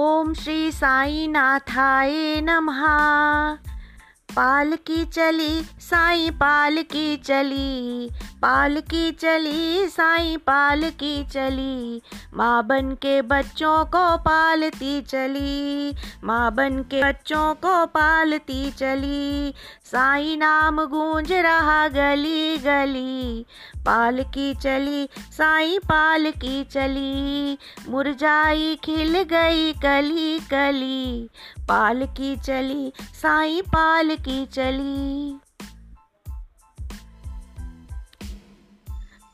ओम श्री साईनाथाय नमः। पाल की चली साई पालकी चली। पाल की चली, साई पाल की चली। माँ बन के बच्चों को पालती चली। माँ बन के बच्चों को पालती चली। साई नाम गूंज रहा गली गली। पाल की चली, साई पाल की चली। मुरझाई खिल गई कली कली पाल की चली, साई पाल की चली।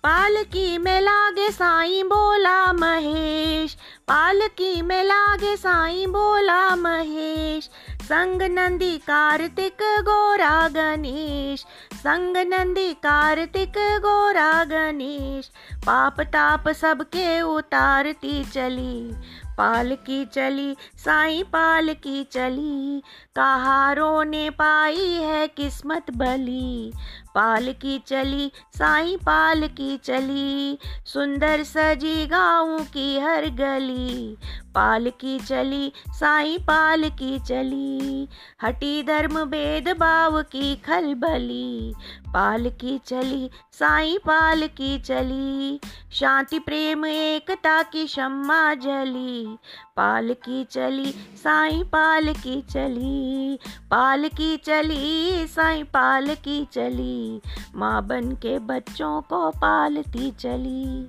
पालकी में लागे साई बोला महेश पालकी में लागे साई बोला महेश। संग नंदी कार्तिक, गोरा गणेश। संग नंदी कार्तिक, गोरा गणेश। पाप ताप सबके उतारती चली, पाल की चली, साई पाल की चली। कहारों ने पाई है किस्मत बली पाल की चली साई पाल की चली सुंदर सजी गाँव की हर गली। पाल की चली, साई पाल की चली। हटी धर्म भेद भाव की खलबली पाल की चली, साई पाल की चली। शांति, प्रेम, एकता की शम्मा जली। पाल की चली, साई पाल की चली। पाल की चली, साई पाल की चली। माँ बन के बच्चों को पालती चली।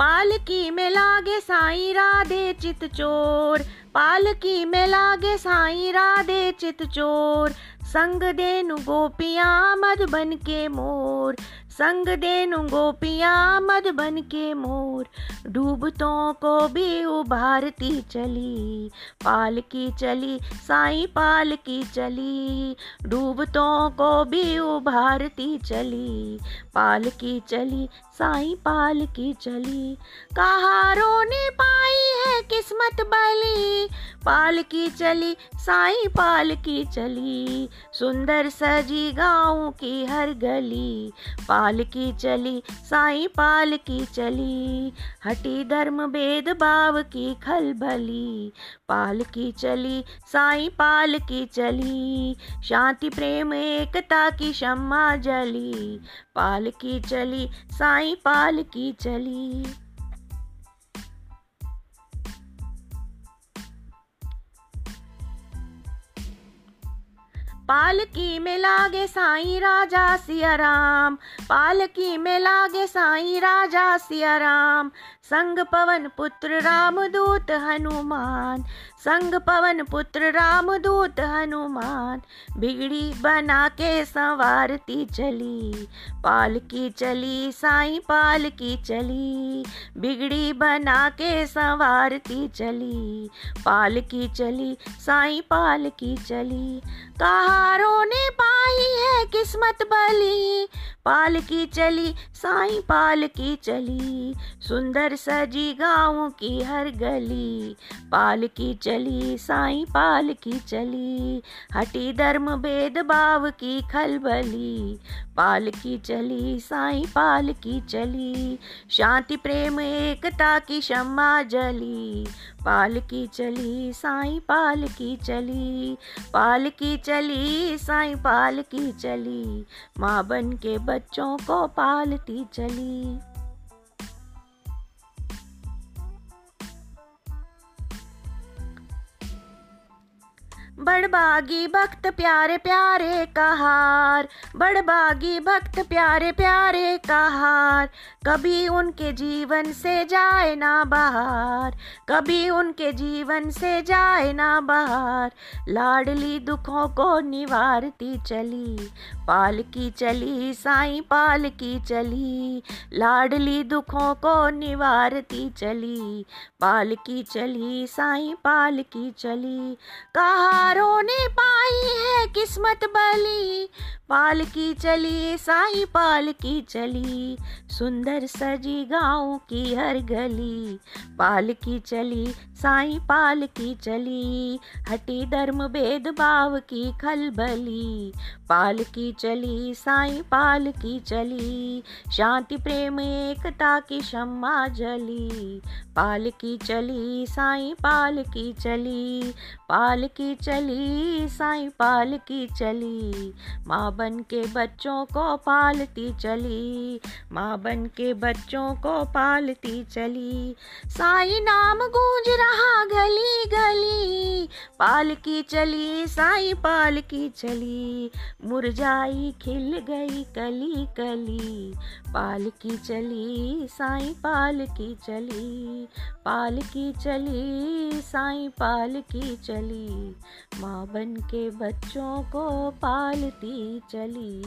पालकी में लागे साई राधे चित चोर। पालकी में लागे साई राधे चित चोर। संग देनु गोपियाँ मध बन के मोर। संग देनु गोपियाँ मध बन के मोर। डूबतों को भी उभारती चली पाल की चली, साई पाल की चली। डूबतों को भी उभारती चली पाल की चली, साई पाल की चली। कहारों ने पाई है किस्मत बली पाल की चली, साई पाल की चली। सुंदर सजी गाँव की हर गली, पाल की चली, साई पाल की चली। हटी धर्म भेद भाव की खलबली पाल की चली, साई पाल की चली। शांति, प्रेम, एकता की शम्मा जली, पाल की चली, साई पाल की चली। पालकी में लागे साई राजा सिया राम, पालकी में लागे साई राजा सिया राम। संग पवन पुत्र राम दूत हनुमान, संग पवन पुत्र राम दूत हनुमान। बिगड़ी बना के संवारती चली, पालकी चली साई, पालकी चली। बिगड़ी बना के संवारती चली, पालकी चली साई, पालकी चली। चली कहारों ने पाई है किस्मत बली। पाल की चली, साई पाल की चली। सुंदर सजी गाँव की हर गली। पाल की चली, साई पाल की चली। हटी धर्म भेद भाव की खलबली पाल की चली, साई पाल की चली। शांति, प्रेम, एकता की क्षमा जली। पाल की चली, साई पाल की चली। पाल की चली, साई पाल की चली माँ बन के बच्चों को पालती चली। बड़बागी भक्त प्यारे प्यारे कहार बड़बागी भक्त प्यारे प्यारे कहार कभी उनके जीवन से जाए ना बाहर। कभी उनके जीवन से जाए ना बाहर। लाडली दुखों को निवारती चली। पाल की चली, साई पाल की चली। लाडली दुखों को निवारती चली। पाल की चली, साई पाल की चली। कहा यारों ने पाई है किस्मत बली। पाल की चली साई पाल की चली सुंदर सजी गाँव की हर गली पाल की चली साई पाल की चली हटी धर्म भेदभाव की खलबली पाल की चली साई पाल की चली शांति प्रेम एकता की शम्मा जली पाल की चली साई पाल की चली पाल की चली साई पाल की चली माँ बन के बच्चों को पालती चली, माँ बन के बच्चों को पालती चली। साई नाम गूंज रहा गली गली पाल की चली, साई पाल की चली। मुरझाई खिल गई कली कली पाल की चली, साई पाल की चली। पाल की चली, साई पाल की चली, माँ बन के बच्चों को पालती चली।